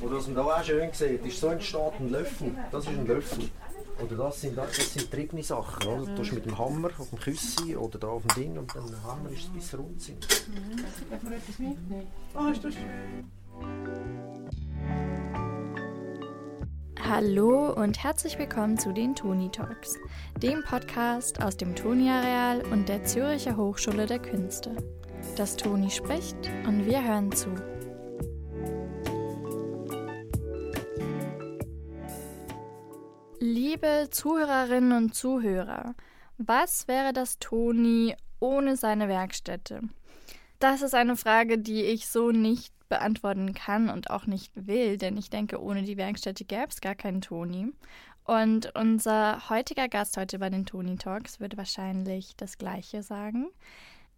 Oder was man da auch schön sieht, ist so entsteht ein Löffel. Das ist ein Löffel. Oder das sind, das sind triebene Sachen. Oder? Du mit dem Hammer auf dem Küssi oder da auf dem Ding und dann Hammer ist es bis rund sind. Darf man etwas mitnehmen? Ah, ist das schön. Hallo und herzlich willkommen zu den Toni Talks, dem Podcast aus dem Toni-Areal und der Züricher Hochschule der Künste. Das Toni spricht und wir hören zu. Liebe Zuhörerinnen und Zuhörer, was wäre das Toni ohne seine Werkstätte? Das ist eine Frage, die ich so nicht beantworten kann und auch nicht will, denn ich denke, ohne die Werkstätte gäbe es gar keinen Toni. Und unser heutiger Gast heute bei den Toni Talks würde wahrscheinlich das Gleiche sagen.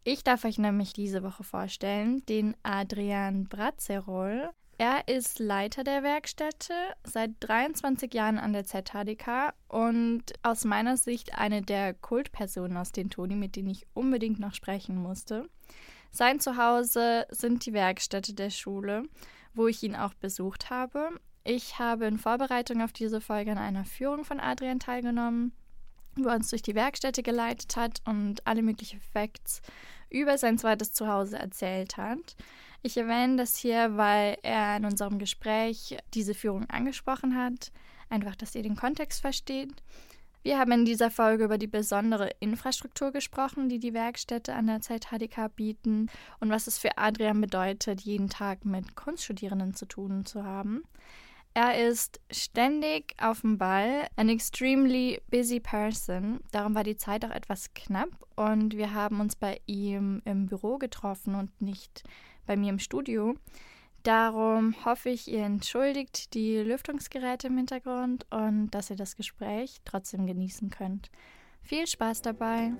Ich darf euch nämlich diese Woche vorstellen, den Adrian Bratzerol. Er ist Leiter der Werkstätte, seit 23 Jahren an der ZHDK und aus meiner Sicht eine der Kultpersonen aus den Toni, mit denen ich unbedingt noch sprechen musste. Sein Zuhause sind die Werkstätte der Schule, wo ich ihn auch besucht habe. Ich habe in Vorbereitung auf diese Folge an einer Führung von Adrian teilgenommen, wo er uns durch die Werkstätte geleitet hat und alle möglichen Facts über sein zweites Zuhause erzählt hat. Ich erwähne das hier, weil er in unserem Gespräch diese Führung angesprochen hat. Einfach, dass ihr den Kontext versteht. Wir haben in dieser Folge über die besondere Infrastruktur gesprochen, die die Werkstätte an der ZHDK bieten und was es für Adrian bedeutet, jeden Tag mit Kunststudierenden zu tun zu haben. Er ist ständig auf dem Ball, an extremely busy person. Darum war die Zeit auch etwas knapp und wir haben uns bei ihm im Büro getroffen und nicht bei mir im Studio. Darum hoffe ich, ihr entschuldigt die Lüftungsgeräte im Hintergrund und dass ihr das Gespräch trotzdem genießen könnt. Viel Spaß dabei!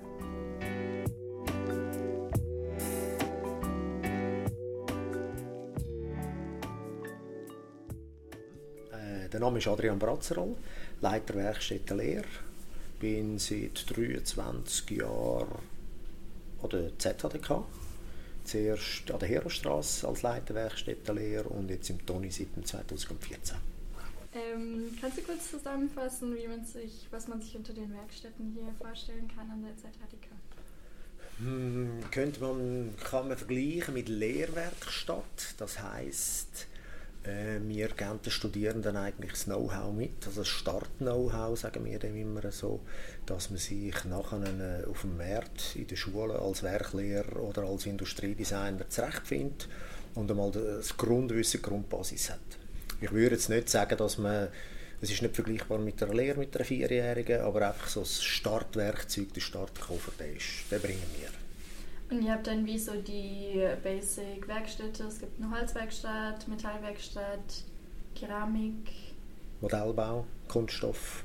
Äh, der Name ist Adrian Bratzerl, Leiter Werkstätte Lehr. Bin seit 23 Jahren an der ZHDK zuerst an der Herostraße als Leiter Werkstättenlehre und jetzt im Toni seit 2014. Ähm, kannst du kurz zusammenfassen, wie man sich, was man sich unter den Werkstätten hier vorstellen kann an der ZHDK? Hm, könnte man, kann man vergleichen mit Lehrwerkstatt. Das heißt, äh, wir geben den Studierenden eigentlich das Know-how mit, also das Start-Know-how, sagen wir dem immer so, dass man sich nachher äh, auf dem Markt, in der Schule als Werklehrer oder als Industriedesigner zurechtfindet und einmal das Grundwissen, Grundbasis hat. Ich würde jetzt nicht sagen, dass man, es ist nicht vergleichbar mit einer Lehre mit einer Vierjährigen, aber einfach so das Startwerkzeug, der Startkoffer, den, ist, den bringen wir. Und ihr habt dann wie so die Basic-Werkstätte, es gibt eine Holzwerkstatt, Metallwerkstatt, Keramik. Modellbau, Kunststoff,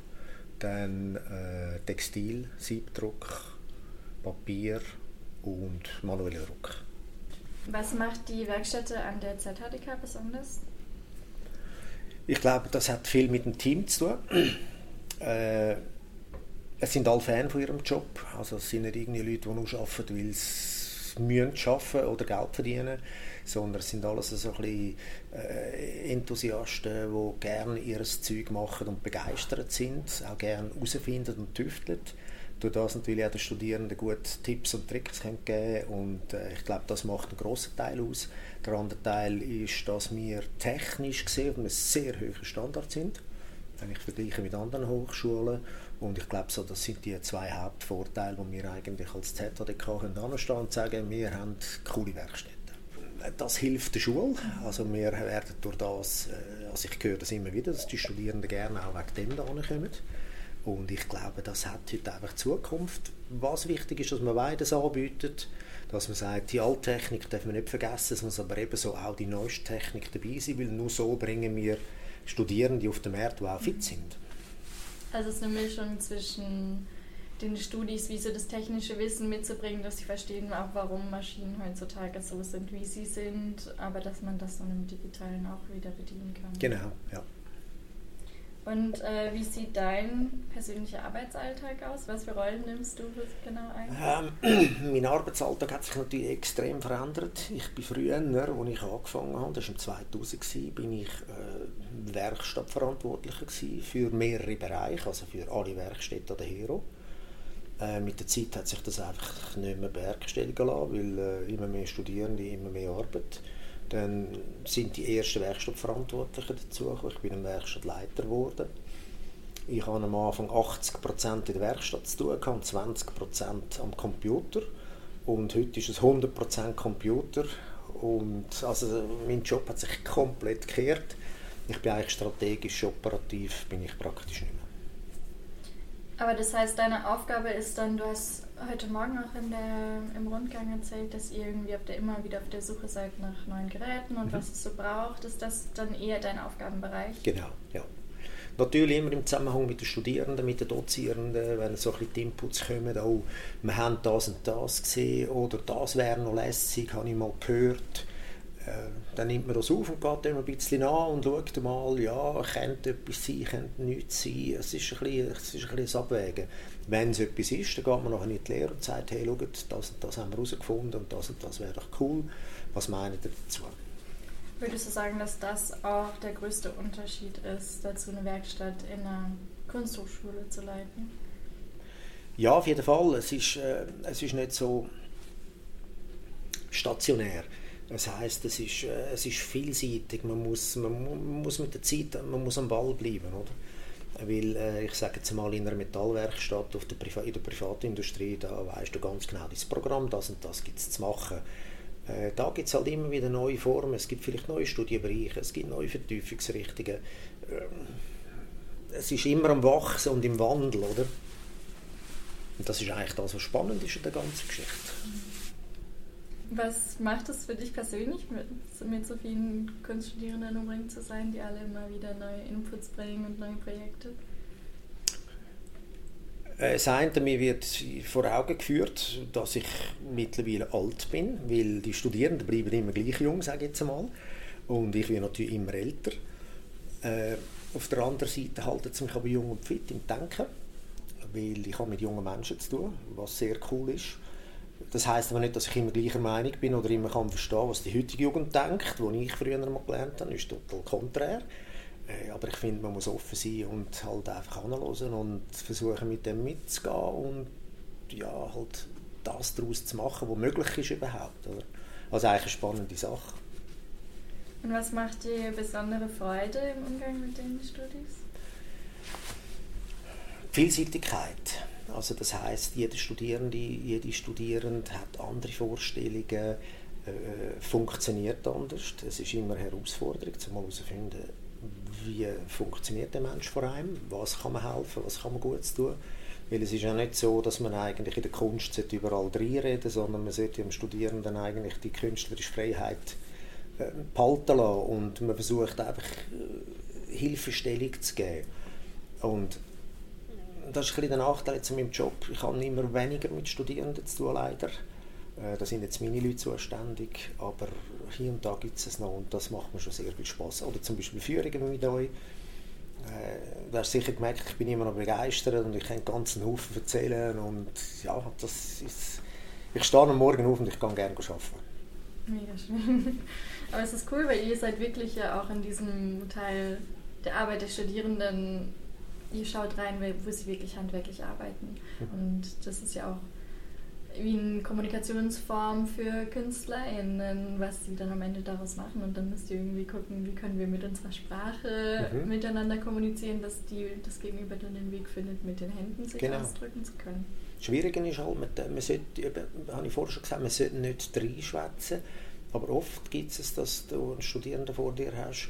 dann äh, Textil, Siebdruck, Papier und manueller Druck. Was macht die Werkstätte an der ZHDK besonders? Ich glaube, das hat viel mit dem Team zu tun. äh, es sind alle Fan von ihrem Job. Also es sind nicht irgendwie Leute, die nur arbeiten, weil sie müssen arbeiten oder Geld verdienen, sondern es sind alles so ein bisschen äh, Enthusiasten, die gerne ihr Zeug machen und begeistert sind, auch gerne herausfinden und tüfteln. Durch das natürlich auch den Studierenden gute Tipps und Tricks geben können und äh, ich glaube, das macht einen grossen Teil aus. Der andere Teil ist, dass wir technisch gesehen auf einem sehr hohen Standard sind wenn ich vergleiche mit anderen Hochschulen. Und ich glaube, so, das sind die zwei Hauptvorteile, die wir eigentlich als ZHDK anstehen und sagen, wir haben coole Werkstätten. Das hilft der Schule. Also wir werden durch das, äh, also ich höre das immer wieder, dass die Studierenden gerne auch wegen dem da kommen. Und ich glaube, das hat heute einfach Zukunft. Was wichtig ist, dass man beides anbietet, dass man sagt, die Alttechnik darf man nicht vergessen, es muss aber eben so auch die neueste Technik dabei sein, weil nur so bringen wir Studierende auf dem Markt, die auch fit sind. Also es ist eine Mischung zwischen den Studis, wie so das technische Wissen mitzubringen, dass sie verstehen, auch warum Maschinen heutzutage so sind, wie sie sind, aber dass man das dann im Digitalen auch wieder bedienen kann. Genau, ja. Und äh, wie sieht dein persönlicher Arbeitsalltag aus? Was für Rollen nimmst du genau ein? Ähm, mein Arbeitsalltag hat sich natürlich extrem verändert. Ich bin früher, als ich angefangen habe, das war im 2000, bin ich äh, Werkstattverantwortlicher für mehrere Bereiche, also für alle Werkstätten an der Hero. Äh, mit der Zeit hat sich das einfach nicht mehr bewerkstelligen lassen, weil äh, immer mehr Studierende, immer mehr Arbeit. Dann sind die ersten Werkstattverantwortlichen dazugekommen. Ich bin ein Werkstattleiter geworden. Ich habe am Anfang 80% in der Werkstatt zu tun und 20% am Computer. Und heute ist es 100% Computer. Und also mein Job hat sich komplett gekehrt. Ich bin eigentlich strategisch, operativ, bin ich praktisch nicht mehr. Aber das heißt, deine Aufgabe ist dann, du hast heute Morgen auch in der, im Rundgang erzählt, dass ihr irgendwie auf der, immer wieder auf der Suche seid nach neuen Geräten und mhm. was es so braucht. Ist das dann eher dein Aufgabenbereich? Genau, ja. Natürlich immer im Zusammenhang mit den Studierenden, mit den Dozierenden, wenn so ein bisschen die Inputs kommen, oh, wir haben das und das gesehen oder das wäre noch lässig, habe ich mal gehört dann nimmt man das auf und geht dem ein bisschen nach und schaut mal, ja, könnte etwas sein, könnte nichts sein. Es ist ein bisschen, es ist ein, bisschen ein Abwägen. Wenn es etwas ist, dann geht man nachher in die Lehre und sagt, hey, schaut, das und das haben wir herausgefunden und das und das wäre doch cool. Was meinen ihr dazu? Würdest du sagen, dass das auch der größte Unterschied ist, dazu eine Werkstatt in einer Kunsthochschule zu leiten? Ja, auf jeden Fall. Es ist, äh, es ist nicht so stationär. Das heißt, es ist, äh, es ist vielseitig. Man muss, man muss mit der Zeit, man muss am Ball bleiben, oder? Weil äh, ich sage jetzt mal in einer Metallwerkstatt auf der Priva in der Privatindustrie, da weißt du ganz genau das Programm, das und das gibt es zu machen. Äh, da gibt es halt immer wieder neue Formen. Es gibt vielleicht neue Studienbereiche, es gibt neue Vertiefungsrichtungen. Ähm, es ist immer am Wachsen und im Wandel, oder? Und das ist eigentlich das, was spannend ist in der ganzen Geschichte. Was macht es für dich persönlich, mit, mit so vielen Kunststudierenden umringt zu sein, die alle immer wieder neue Inputs bringen und neue Projekte? Äh, das eine, mir wird vor Augen geführt, dass ich mittlerweile alt bin, weil die Studierenden bleiben immer gleich jung, sage ich jetzt einmal. Und ich werde natürlich immer älter. Äh, auf der anderen Seite halten sie mich aber jung und fit im Denken, weil ich habe mit jungen Menschen zu tun, was sehr cool ist. Das heißt aber nicht, dass ich immer gleicher Meinung bin oder immer kann verstehen, was die heutige Jugend denkt, wo ich früher mal gelernt habe, ist total konträr. Äh, aber ich finde, man muss offen sein und halt einfach anhören und versuchen, mit dem mitzugehen und ja, halt das daraus zu machen, was möglich ist überhaupt. Oder? Also eigentlich eine spannende Sache. Und was macht dir besondere Freude im Umgang mit den Studis? Vielseitigkeit also das heißt, jeder Studierende, jede Studierende hat andere Vorstellungen, äh, funktioniert anders. Es ist immer eine Herausforderung, um herauszufinden, wie funktioniert der Mensch vor einem, was kann man helfen, was kann man gut tun. Weil es ist ja nicht so, dass man eigentlich in der Kunst überall reinreden sondern man sollte dem Studierenden eigentlich die künstlerische Freiheit äh, behalten lassen und man versucht einfach äh, Hilfestellung zu geben. Und das ist ein der Nachteil zu meinem Job. Ich habe immer weniger mit Studierenden zu tun, leider. Äh, da sind jetzt meine Leute zuständig, aber hier und da gibt es es noch und das macht mir schon sehr viel Spaß. Oder zum Beispiel Führungen mit euch. Äh, du hast sicher gemerkt, ich bin immer noch begeistert und ich kann einen ganzen Haufen erzählen und ja, das ist... Ich stehe am Morgen auf und ich kann gerne arbeiten. Mega schön. Aber es ist cool, weil ihr seid wirklich ja auch in diesem Teil der Arbeit der Studierenden ihr schaut rein, wo sie wirklich handwerklich arbeiten. Mhm. Und das ist ja auch wie eine Kommunikationsform für KünstlerInnen, was sie dann am Ende daraus machen. Und dann müsst ihr irgendwie gucken, wie können wir mit unserer Sprache mhm. miteinander kommunizieren, dass die, das Gegenüber dann den Weg findet, mit den Händen sich genau. ausdrücken zu können. Schwierig ist halt, man sollte, habe ich vorher schon gesagt, man sollte nicht reinschwätzen, aber oft gibt es, dass du einen Studierenden vor dir hast,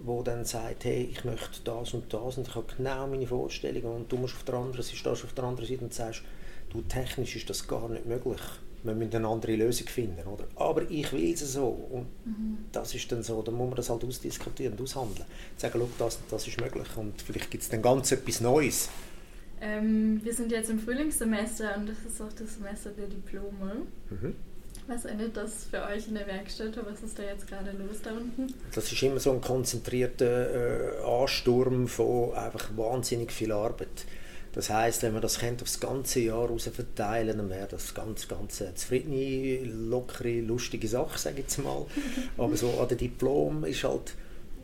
wo dann sagt, hey, ich möchte das und das und ich habe genau meine Vorstellungen und du musst auf der anderen Seite, stehst auf der anderen Seite und sagst, du, technisch ist das gar nicht möglich. Wir müssen eine andere Lösung finden, oder? Aber ich will es so und mhm. das ist dann so, dann muss man das halt ausdiskutieren und aushandeln. Sagen, schau, das das ist möglich und vielleicht gibt es dann ganz etwas Neues. Ähm, wir sind jetzt im Frühlingssemester und das ist auch das Semester der Diplome. Mhm. Was endet das für euch in der Werkstatt? Was ist da jetzt gerade los da unten? Das ist immer so ein konzentrierter äh, Ansturm von einfach wahnsinnig viel Arbeit. Das heißt, wenn man das kennt, aufs ganze Jahr raus verteilen, dann wäre das ganz, ganz eine zufriedene, lockere, lustige Sache, sage ich jetzt mal. Aber so an dem Diplom ist halt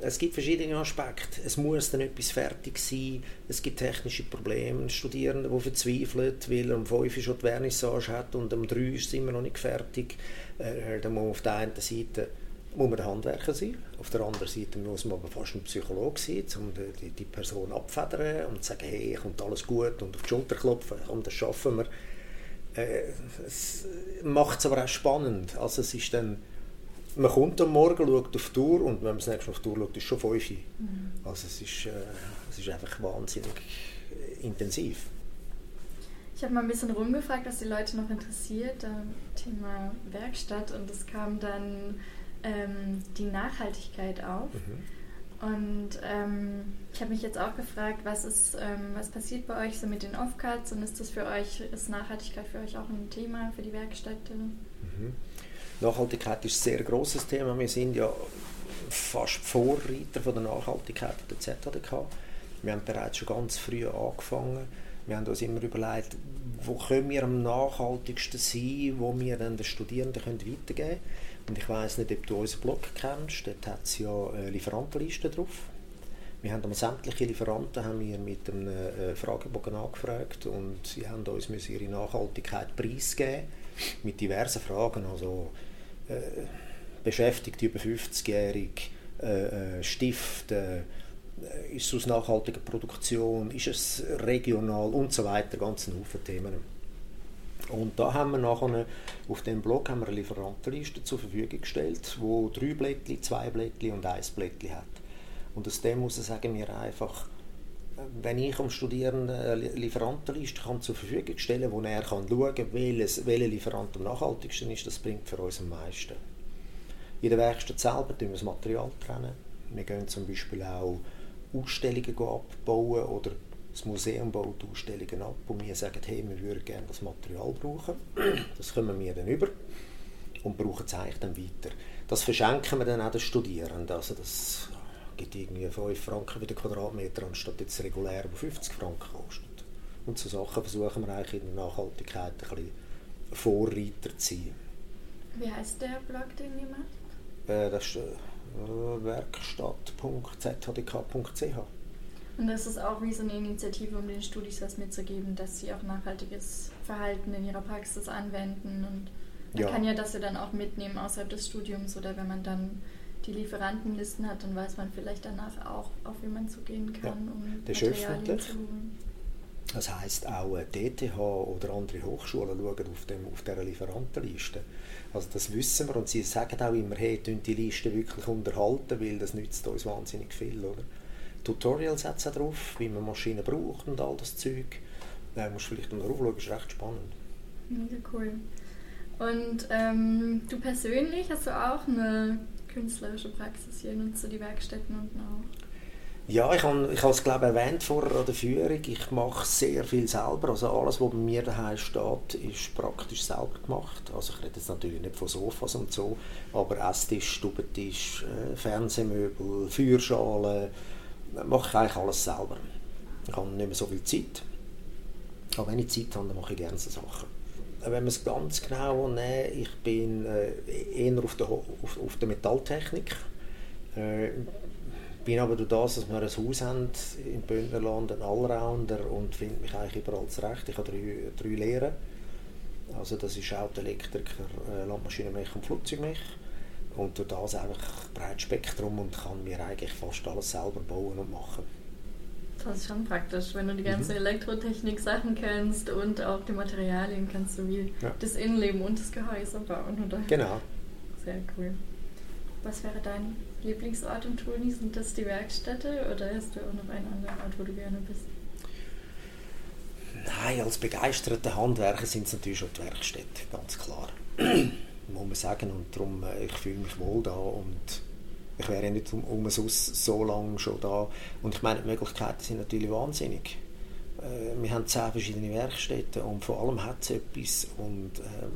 es gibt verschiedene Aspekte. Es muss dann etwas fertig sein. Es gibt technische Probleme. Studierende, die verzweifeln, weil er um 5 Uhr schon die Vernissage hat und um 3 Uhr es immer noch nicht fertig. Äh, dann muss man auf der einen Seite muss man Handwerker sein, auf der anderen Seite muss man aber fast ein Psychologe sein, um die, die Person abfedern und zu sagen, hey, kommt alles gut und auf die Schulter klopfen, komm, das schaffen wir. Äh, es macht es aber auch spannend. Also es ist dann man kommt am Morgen, schaut auf die Uhr und wenn man das nächste Mal auf die Uhr schaut, ist es schon 5 Uhr. Mhm. Also es ist, äh, es ist einfach wahnsinnig intensiv. Ich habe mal ein bisschen rumgefragt, was die Leute noch interessiert, ähm, Thema Werkstatt und es kam dann ähm, die Nachhaltigkeit auf. Mhm. Und ähm, ich habe mich jetzt auch gefragt, was ist, ähm, was passiert bei euch so mit den Offcuts und ist das für euch, ist Nachhaltigkeit für euch auch ein Thema für die Werkstätte? Mhm. Nachhaltigkeit ist ein sehr großes Thema. Wir sind ja fast Vorreiter von der Nachhaltigkeit der ZHDK. Wir haben bereits schon ganz früh angefangen. Wir haben uns immer überlegt, wo können wir am nachhaltigsten sein, wo wir dann den Studierenden können weitergeben können. Und ich weiß nicht, ob du unseren Blog kennst, dort hat es ja eine Lieferantenliste drauf. Wir haben sämtliche Lieferanten haben wir mit einem äh, Fragebogen angefragt und sie haben uns ihre Nachhaltigkeit preisgeben mit diversen Fragen. Also, äh, beschäftigt über 50-jährig, äh, äh, Stift, äh, ist es aus nachhaltiger Produktion, ist es regional und so weiter, ganz ein Haufen Themen. Und da haben wir nachher auf dem Blog haben wir eine Lieferantenliste zur Verfügung gestellt, wo drei Blättchen, zwei Blättchen und ein Blättchen hat. Und aus dem muss ich sagen wir einfach, wenn ich am Studierenden eine Lieferantenliste kann zur Verfügung stellen kann, wo er kann schauen kann, welches, welcher Lieferant am nachhaltigsten ist, das bringt für uns am meisten. In der Werkstatt selber trennen wir das Material. trennen. Wir gehen zum Beispiel auch Ausstellungen abbauen oder das Museum baut Ausstellungen ab und wir sagen, hey, wir würden gerne das Material brauchen. Das kommen wir dann über und brauchen es eigentlich dann weiter. Das verschenken wir dann auch den Studierenden. Also das gibt irgendwie 5 Franken für den Quadratmeter, anstatt jetzt regulär, wo 50 Franken kostet. Und so Sachen versuchen wir eigentlich in der Nachhaltigkeit ein bisschen Vorreiter zu sein. Wie heißt der Blog, den ihr macht? Äh, das ist äh, werkstatt.zhdk.ch. Und das ist auch wie so eine Initiative, um den Studis was mitzugeben, dass sie auch nachhaltiges Verhalten in ihrer Praxis anwenden. Und man ja. kann ja das ja dann auch mitnehmen außerhalb des Studiums oder wenn man dann die Lieferantenlisten hat, dann weiß man vielleicht danach auch, auf wie man zugehen kann, ja, um das Materialien zu holen. Das heisst, auch DTH oder andere Hochschulen schauen auf, dem, auf dieser Lieferantenliste. Also das wissen wir und sie sagen auch immer, hey, die Liste wirklich unterhalten, weil das nützt uns wahnsinnig viel. Oder? Tutorials hat es auch drauf, wie man Maschinen braucht und all das Zeug. Da musst du vielleicht mal drauf ist recht spannend. Mega cool. Und ähm, du persönlich hast du auch eine künstlerische Praxis hier, nutzt du die Werkstätten unten auch? Ja, ich habe ich es glaube erwähnt vorher an der Führung. Ich mache sehr viel selber. Also alles, was bei mir daheim steht, ist praktisch selber gemacht. Also ich rede jetzt natürlich nicht von Sofas und so, aber Esstisch, Stubentisch, äh, Fernsehmöbel, Feuerschalen, mache ich eigentlich alles selber. Ich habe nicht mehr so viel Zeit. Aber wenn ich Zeit habe, dann mache ich gerne so Sachen wenn man es ganz genau nehmen ich bin äh, eher auf der, auf, auf der Metalltechnik. Äh, bin aber durch das, dass wir ein Haus haben im Bündnerland, ein Allrounder und finde mich eigentlich überall zurecht. Ich habe drei, drei Lehren. Also das ist Autoelektriker, äh, Landmaschinenmech und Flugzeugmech. Und durch das einfach ein breites Spektrum und kann mir eigentlich fast alles selber bauen und machen. Das ist schon praktisch, wenn du die ganze mhm. Elektrotechnik-Sachen kennst und auch die Materialien kannst du wie ja. das Innenleben und das Gehäuse bauen, oder? Genau. Sehr cool. Was wäre dein Lieblingsort im Toni? Sind das die Werkstätte oder hast du auch noch einen anderen Ort, wo du gerne bist? Nein, als begeisterter Handwerker sind es natürlich schon die Werkstätte, ganz klar. Muss man sagen. Und darum, äh, ich fühle mich wohl da und ich wäre ja nicht um, um so, lange schon da. Und ich meine, die Möglichkeiten sind natürlich wahnsinnig. Äh, wir haben zehn verschiedene Werkstätten und vor allem hat es etwas. Und, äh,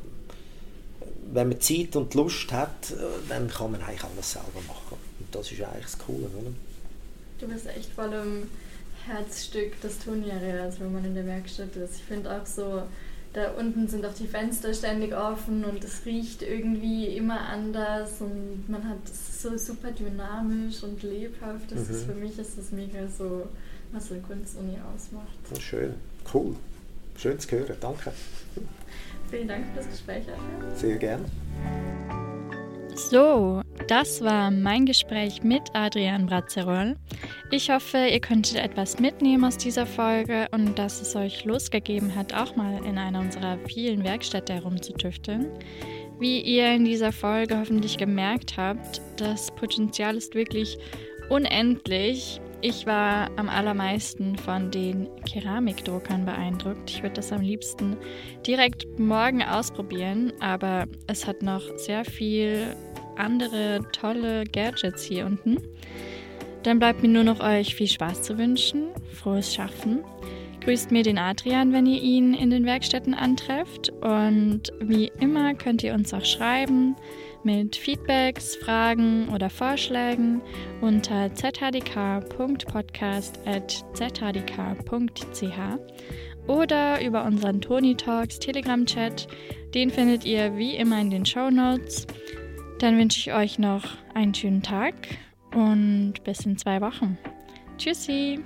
wenn man Zeit und Lust hat, äh, dann kann man eigentlich alles selber machen. Und das ist eigentlich das Coole, oder? Du bist echt voll im Herzstück des Toni-Areals, wenn man in der Werkstatt ist. Ich finde auch so, da unten sind auch die Fenster ständig offen und es riecht irgendwie immer anders und man hat es so super dynamisch und lebhaft. Das mhm. ist für mich ist das mega so, was eine Kunstuni ausmacht. Schön, cool. Schön zu hören, danke. Vielen Dank für das Gespräch. Sehr gern. So, das war mein Gespräch mit Adrian Brazzerol. Ich hoffe, ihr konntet etwas mitnehmen aus dieser Folge und dass es euch Lust gegeben hat, auch mal in einer unserer vielen Werkstätte herumzutüfteln. Wie ihr in dieser Folge hoffentlich gemerkt habt, das Potenzial ist wirklich unendlich. Ich war am allermeisten von den Keramikdruckern beeindruckt. Ich würde das am liebsten direkt morgen ausprobieren, aber es hat noch sehr viel andere tolle Gadgets hier unten. Dann bleibt mir nur noch euch viel Spaß zu wünschen, frohes Schaffen. Grüßt mir den Adrian, wenn ihr ihn in den Werkstätten antrefft. Und wie immer könnt ihr uns auch schreiben mit Feedbacks, Fragen oder Vorschlägen unter zhdk.podcast.zhdk.ch oder über unseren Tony Talks Telegram-Chat. Den findet ihr wie immer in den Show Notes. Dann wünsche ich euch noch einen schönen Tag und bis in zwei Wochen. Tschüssi!